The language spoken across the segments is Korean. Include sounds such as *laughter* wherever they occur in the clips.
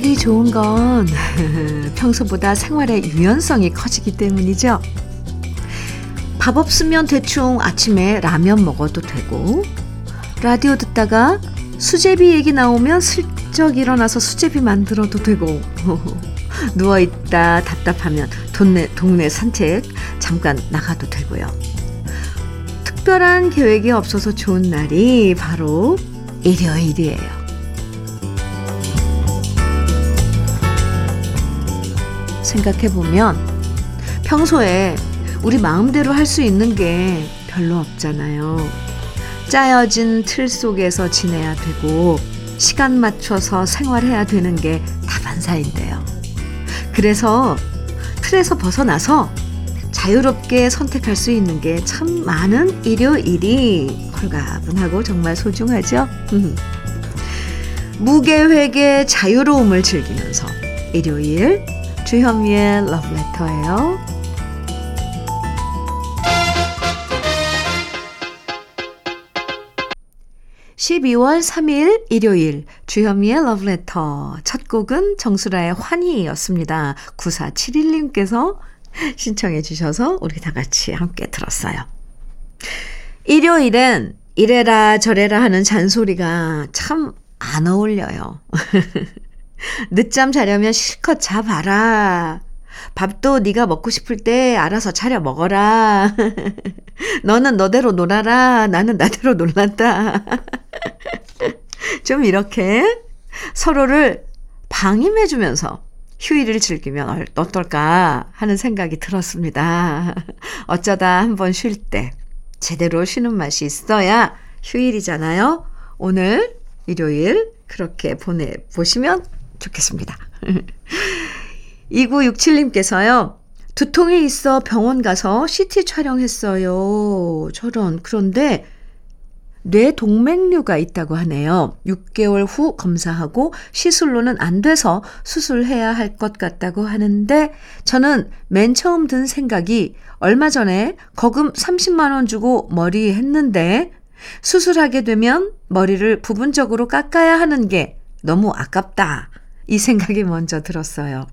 일요일이 좋은 건 *laughs* 평소보다 생활의 유연성이 커지기 때문이죠. 밥 없으면 대충 아침에 라면 먹어도 되고, 라디오 듣다가 수제비 얘기 나오면 슬쩍 일어나서 수제비 만들어도 되고, *laughs* 누워있다 답답하면 동네, 동네 산책 잠깐 나가도 되고요. 특별한 계획이 없어서 좋은 날이 바로 일요일이에요. 생각해보면 평소에 우리 마음대로 할 수 있는 게 별로 없잖아요. 짜여진 틀 속에서 지내야 되고 시간 맞춰서 생활해야 되는 게 다반사인데요. 그래서 틀에서 벗어나서 자유롭게 선택할 수 있는 게 참 많은 일요일이 홀가분하고 정말 소중하죠. *laughs* 무계획의 자유로움을 즐기면서 일요일 주현미의 러브레터예요. 12월 3일 일요일 주현미의 러브레터 첫 곡은 정수라의 환희였습니다. 9471님께서 신청해 주셔서 우리 다 같이 함께 들었어요. 일요일엔 이래라 저래라 하는 잔소리가 참 안 어울려요. *laughs* 늦잠 자려면 실컷 자봐라. 밥도 네가 먹고 싶을 때 알아서 차려 먹어라. *laughs* 너는 너대로 놀아라. 나는 나대로 놀란다. *laughs* 좀 이렇게 서로를 방임해주면서 휴일을 즐기면 어떨까 하는 생각이 들었습니다. *laughs* 어쩌다 한번 쉴 때 제대로 쉬는 맛이 있어야 휴일이잖아요. 오늘 일요일 그렇게 보내보시면 좋겠습니다. *laughs* 2967님께서요. 두통이 있어 병원 가서 CT 촬영했어요. 저런. 그런데 뇌동맥류가 있다고 하네요. 6개월 후 검사하고 시술로는 안 돼서 수술해야 할 것 같다고 하는데 저는 맨 처음 든 생각이 얼마 전에 거금 30만원 주고 머리 했는데 수술하게 되면 머리를 부분적으로 깎아야 하는 게 너무 아깝다. 이 생각이 먼저 들었어요.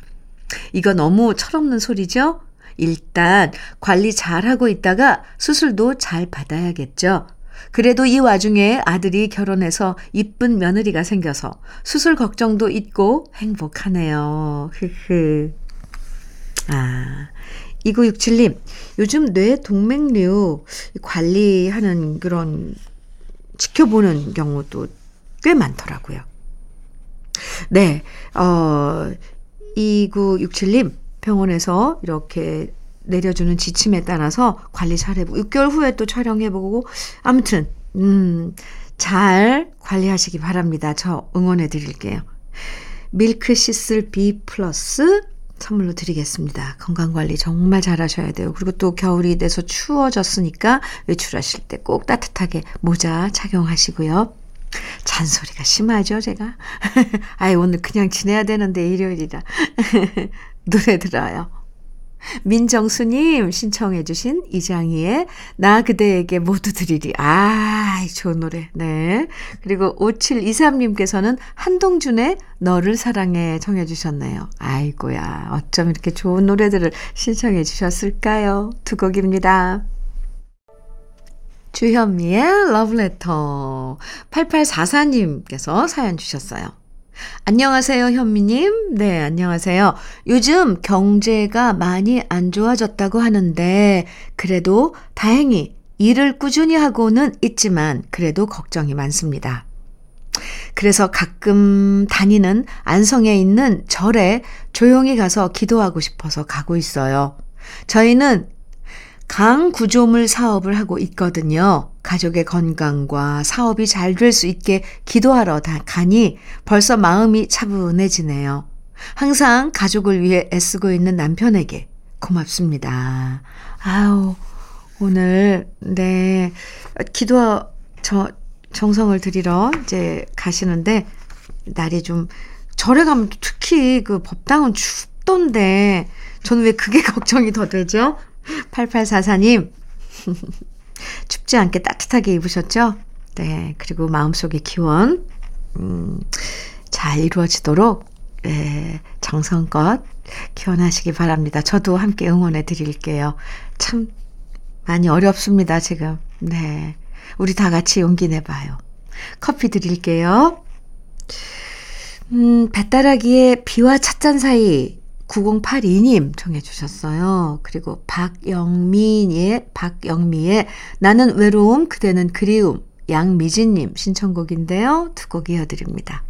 이거 너무 철없는 소리죠? 일단 관리 잘 하고 있다가 수술도 잘 받아야겠죠. 그래도 이 와중에 아들이 결혼해서 이쁜 며느리가 생겨서 수술 걱정도 있고 행복하네요. 흐흐. 아, 2967님, 요즘 뇌 동맥류 관리하는 그런 지켜보는 경우도 꽤 많더라고요. 네, 어, 2967님, 병원에서 이렇게 내려주는 지침에 따라서 관리 잘 해보고, 6개월 후에 또 촬영해보고, 아무튼, 음, 잘 관리하시기 바랍니다. 저 응원해 드릴게요. 밀크 시슬 B 플러스 선물로 드리겠습니다. 건강관리 정말 잘 하셔야 돼요. 그리고 또 겨울이 돼서 추워졌으니까 외출하실 때 꼭 따뜻하게 모자 착용하시고요. 잔소리가 심하죠, 제가? *laughs* 아이, 오늘 그냥 지내야 되는데, 일요일이라. *laughs* 노래 들어요. 민정수님 신청해주신 이장희의 나 그대에게 모두 드리리. 아, 좋은 노래. 네. 그리고 5723님께서는 한동준의 너를 사랑해 정해주셨네요. 아이고야, 어쩜 이렇게 좋은 노래들을 신청해주셨을까요? 두 곡입니다. 주현미의 러브레터 8844님께서 사연 주셨어요. 안녕하세요, 현미님. 네, 안녕하세요. 요즘 경제가 많이 안 좋아졌다고 하는데, 그래도 다행히 일을 꾸준히 하고는 있지만, 그래도 걱정이 많습니다. 그래서 가끔 다니는 안성에 있는 절에 조용히 가서 기도하고 싶어서 가고 있어요. 저희는 강 구조물 사업을 하고 있거든요. 가족의 건강과 사업이 잘 될 수 있게 기도하러 다 가니 벌써 마음이 차분해지네요. 항상 가족을 위해 애쓰고 있는 남편에게 고맙습니다. 아우, 오늘, 네, 기도, 저, 정성을 들이러 이제 가시는데, 날이 좀, 절에 가면 특히 그 법당은 춥던데, 저는 왜 그게 *laughs* 걱정이 더 되죠? 8844님, *laughs* 춥지 않게 따뜻하게 입으셨죠? 네. 그리고 마음속의 기원, 음, 잘 이루어지도록 네, 정성껏 기원하시기 바랍니다. 저도 함께 응원해 드릴게요. 참 많이 어렵습니다, 지금. 네. 우리 다 같이 용기 내봐요. 커피 드릴게요. 음, 배따라기의 비와 찻잔 사이 9082님 청해 주셨어요. 그리고 박영민의 박영미의 나는 외로움 그대는 그리움 양미진 님 신청곡인데요. 두 곡 이어드립니다.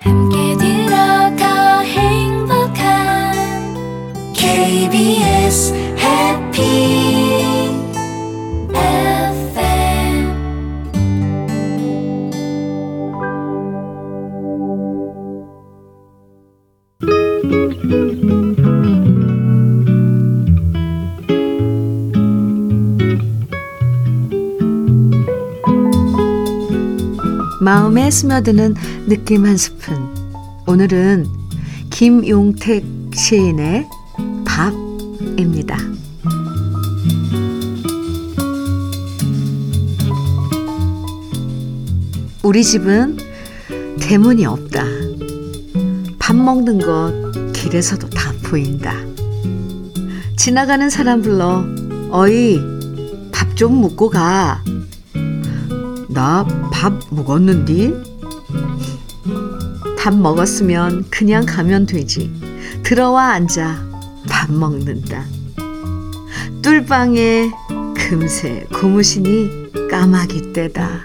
함께 들어가 행복한 KBS 마음에 스며드는 느낌 한 스푼. 오늘은 김용택 시인의 밥입니다. 우리 집은 대문이 없다. 밥 먹는 것 길에서도 다 보인다. 지나가는 사람 불러 어이 밥 좀 먹고 가. 나 밥 먹었는디? 밥 먹었으면 그냥 가면 되지. 들어와 앉아 밥 먹는다. 뚫방에 금세 고무신이 까마귀 떼다.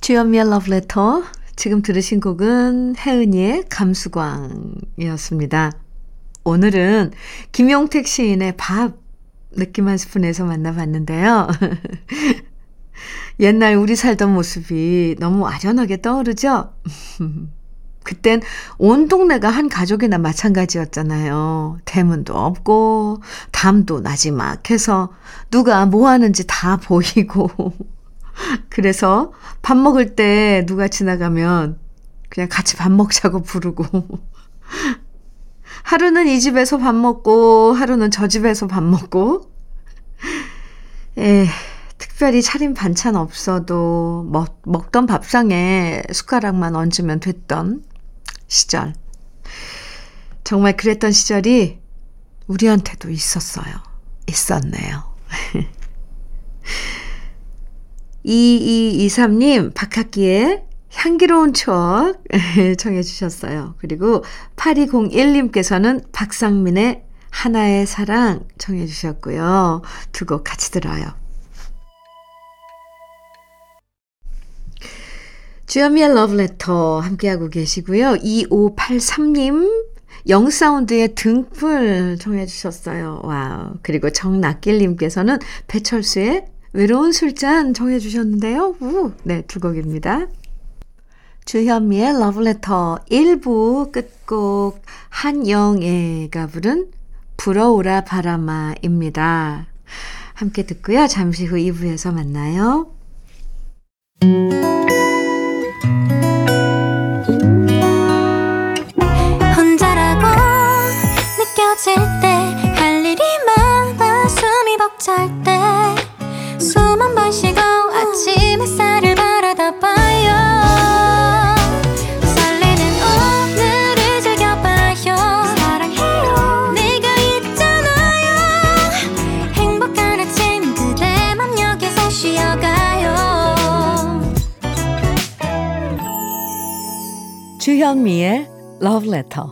주연미의 러브레터 지금 들으신 곡은 혜은이의 감수광이었습니다. 오늘은 김용택 시인의 밥 느낌 한 스푼에서 만나봤는데요. *laughs* 옛날 우리 살던 모습이 너무 아련하게 떠오르죠? *laughs* 그땐 온 동네가 한 가족이나 마찬가지였잖아요. 대문도 없고, 담도 나지막해서 누가 뭐 하는지 다 보이고. *laughs* 그래서 밥 먹을 때 누가 지나가면 그냥 같이 밥 먹자고 부르고. *laughs* 하루는 이 집에서 밥 먹고, 하루는 저 집에서 밥 먹고. 에, 특별히 차린 반찬 없어도 먹, 먹던 밥상에 숟가락만 얹으면 됐던 시절. 정말 그랬던 시절이 우리한테도 있었어요. 있었네요. *laughs* 2223님, 박학기의 향기로운 추억 *laughs* 청해 주셨어요. 그리고 8201님께서는 박상민의 하나의 사랑 청해 주셨고요. 두 곡 같이 들어요. 주현미의 러브레터 함께하고 계시고요. 2583님 영사운드의 등불 청해 주셨어요. 와우. 그리고 정낙길님께서는 배철수의 외로운 술잔 청해 주셨는데요. 우, 네, 두 곡입니다. 주현미의 러브레터 1부 끝곡 한영애가 부른 불어오라 바람아입니다. 함께 듣고요. 잠시 후 2부에서 만나요. 주현미의 Love Letter.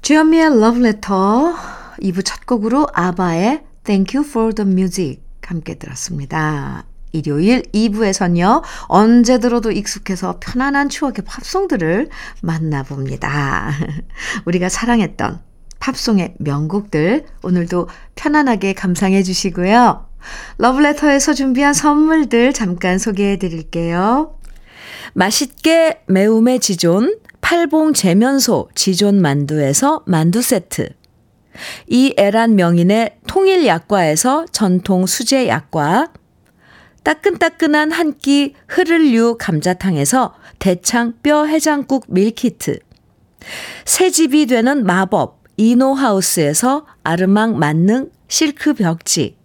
주현미의 Love Letter 2부 첫 곡으로 아바의 Thank You for the Music 함께 들었습니다. 일요일 2부에선요, 언제 들어도 익숙해서 편안한 추억의 팝송들을 만나봅니다. *laughs* 우리가 사랑했던 팝송의 명곡들 오늘도 편안하게 감상해 주시고요. 러브레터에서 준비한 선물들 잠깐 소개해 드릴게요. 맛있게 매움의 지존 팔봉 재면소 지존 만두에서 만두 세트. 이애란 명인의 통일 약과에서 전통 수제 약과 따끈따끈한 한 끼 흐를류 감자탕에서 대창 뼈 해장국 밀키트. 새집이 되는 마법 이노하우스에서 아르망 만능 실크 벽지.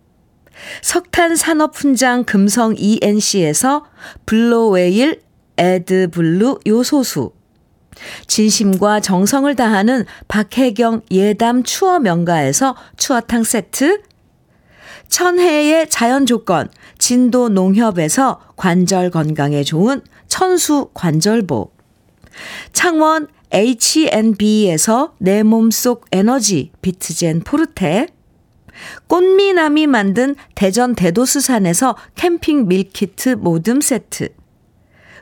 석탄 산업 훈장 금성 ENC에서 블로웨일 에드블루 요소수, 진심과 정성을 다하는 박혜경 예담 추어 명가에서 추어탕 세트, 천혜의 자연 조건, 진도 농협에서 관절 건강에 좋은 천수 관절보, 창원 H&B에서 내 몸속 에너지 비트젠 포르테, 꽃미남이 만든 대전 대도수산에서 캠핑 밀키트 모듬 세트,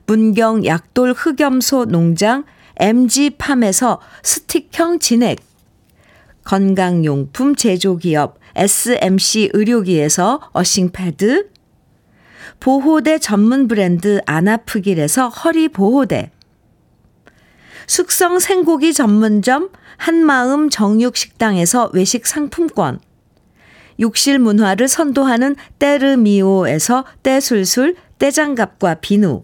문경 약돌 흑염소 농장 MG팜에서 스틱형 진액, 건강용품 제조기업 SMC 의료기에서 earthing패드, 보호대 전문 브랜드 아나프길에서 허리보호대, 숙성 생고기 전문점 한마음 정육식당에서 외식 상품권, 욕실 문화를 선도하는 때르미오에서 때술술 때장갑과 비누,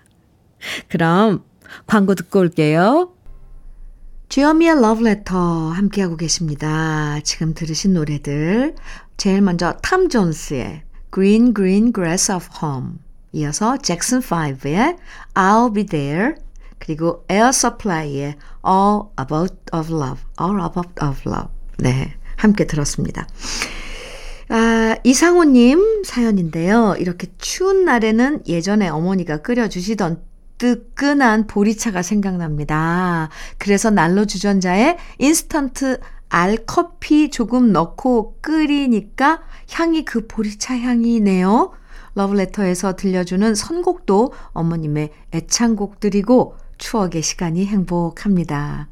그럼 광고 듣고 올게요. 주현미의 러브레터 함께하고 계십니다. 지금 들으신 노래들 제일 먼저 탐 존스의 Green Green Grass of Home 이어서 잭슨 5의 I'll Be There 그리고 Air Supply의 All About of Love All About of Love 네 함께 들었습니다. 아, 이상호님 사연인데요. 이렇게 추운 날에는 예전에 어머니가 끓여주시던 뜨끈한 보리차가 생각납니다. 그래서 난로 주전자에 인스턴트 알커피 조금 넣고 끓이니까 향이 그 보리차 향이네요. 러브레터에서 들려주는 선곡도 어머님의 애창곡들이고 추억의 시간이 행복합니다.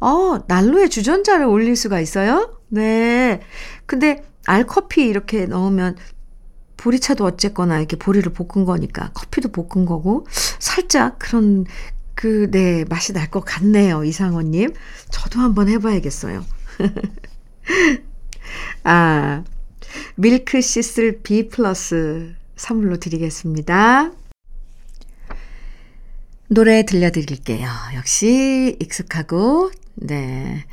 어, 난로에 주전자를 올릴 수가 있어요? 네. 근데 알커피 이렇게 넣으면 보리차도 어쨌거나 이렇게 보리를 볶은 거니까 커피도 볶은 거고 살짝 그런 그, 네, 맛이 날 것 같네요. 이상호님. 저도 한번 해봐야겠어요. *laughs* 아, 밀크 시슬 B 플러스 선물로 드리겠습니다. 노래 들려드릴게요. 역시 익숙하고, 네,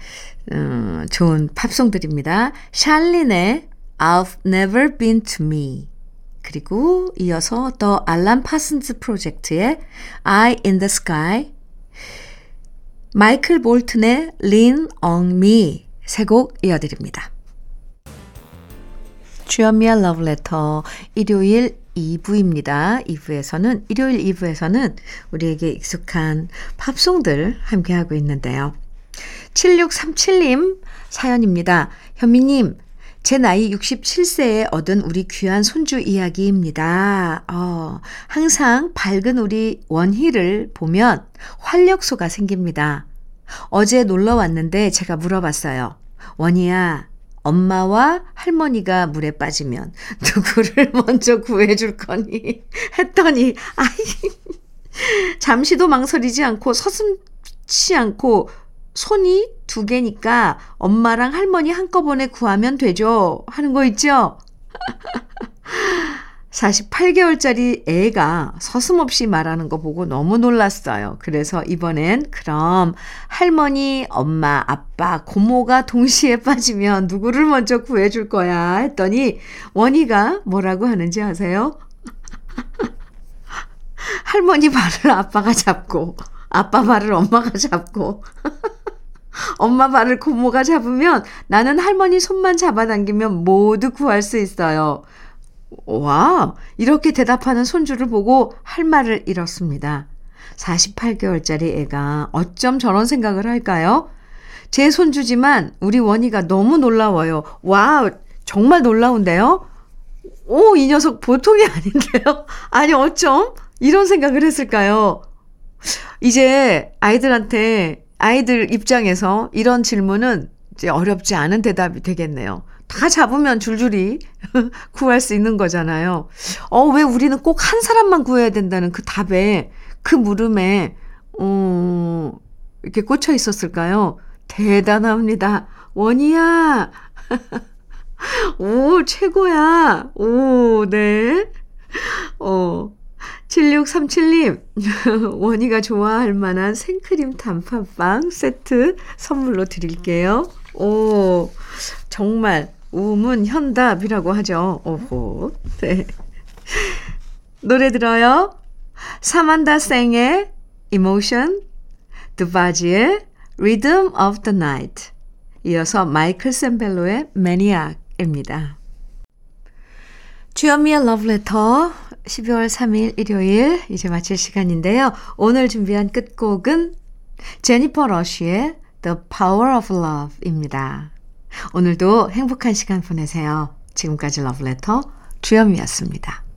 음, 좋은 팝송들입니다. 샬린의 I've never been to me. 그리고 이어서 더 알람 파슨즈 프로젝트의 Eye in the Sky, 마이클 볼튼의 Lean on Me 세 곡 이어드립니다. 주연미의 러브레터 일요일 2부입니다. 2부에서는 일요일 2부에서는 우리에게 익숙한 팝송들 함께하고 있는데요. 7637님 사연입니다. 현미님 제 나이 67세에 얻은 우리 귀한 손주 이야기입니다. 어, 항상 밝은 우리 원희를 보면 활력소가 생깁니다. 어제 놀러 왔는데 제가 물어봤어요. 원희야, 엄마와 할머니가 물에 빠지면 누구를 *laughs* 먼저 구해줄 거니? 했더니, 아이, 잠시도 망설이지 않고 서슴치 않고 손이 두 개니까 엄마랑 할머니 한꺼번에 구하면 되죠. 하는 거 있죠? *laughs* 48개월짜리 애가 서슴없이 말하는 거 보고 너무 놀랐어요. 그래서 이번엔 그럼 할머니, 엄마, 아빠, 고모가 동시에 *laughs* 빠지면 누구를 먼저 구해줄 거야 했더니 원희가 뭐라고 하는지 아세요? *laughs* 할머니 발을 아빠가 잡고 아빠 발을 엄마가 잡고 엄마 발을 고모가 잡으면 나는 할머니 손만 잡아당기면 모두 구할 수 있어요. 와, 이렇게 대답하는 손주를 보고 할 말을 잃었습니다. 48개월짜리 애가 어쩜 저런 생각을 할까요? 제 손주지만 우리 원희가 너무 놀라워요. 와, 정말 놀라운데요? 오, 이 녀석 보통이 아닌데요? *laughs* 아니, 어쩜 이런 생각을 했을까요? 이제 아이들한테 아이들 입장에서 이런 질문은 이제 어렵지 않은 대답이 되겠네요. 다 잡으면 줄줄이 *laughs* 구할 수 있는 거잖아요. 어, 왜 우리는 꼭 한 사람만 구해야 된다는 그 답에, 그 물음에, 어, 이렇게 꽂혀 있었을까요? 대단합니다. 원이야! *laughs* 오, 최고야! 오, 네. 어, 7637님, *laughs* 원희가 좋아할 만한 생크림 단팥빵 세트 선물로 드릴게요. 오, 정말 우문 현답이라고 하죠. 오호. 네. 노래 들어요. 사만다 생의 Emotion, 드바지의 Rhythm of the Night. 이어서 마이클 샘벨로의 Maniac입니다. 주현미의 러브레터 12월 3일 일요일 이제 마칠 시간인데요. 오늘 준비한 끝곡은 제니퍼 러쉬의 The Power of Love입니다. 오늘도 행복한 시간 보내세요. 지금까지 러브레터 주현미였습니다.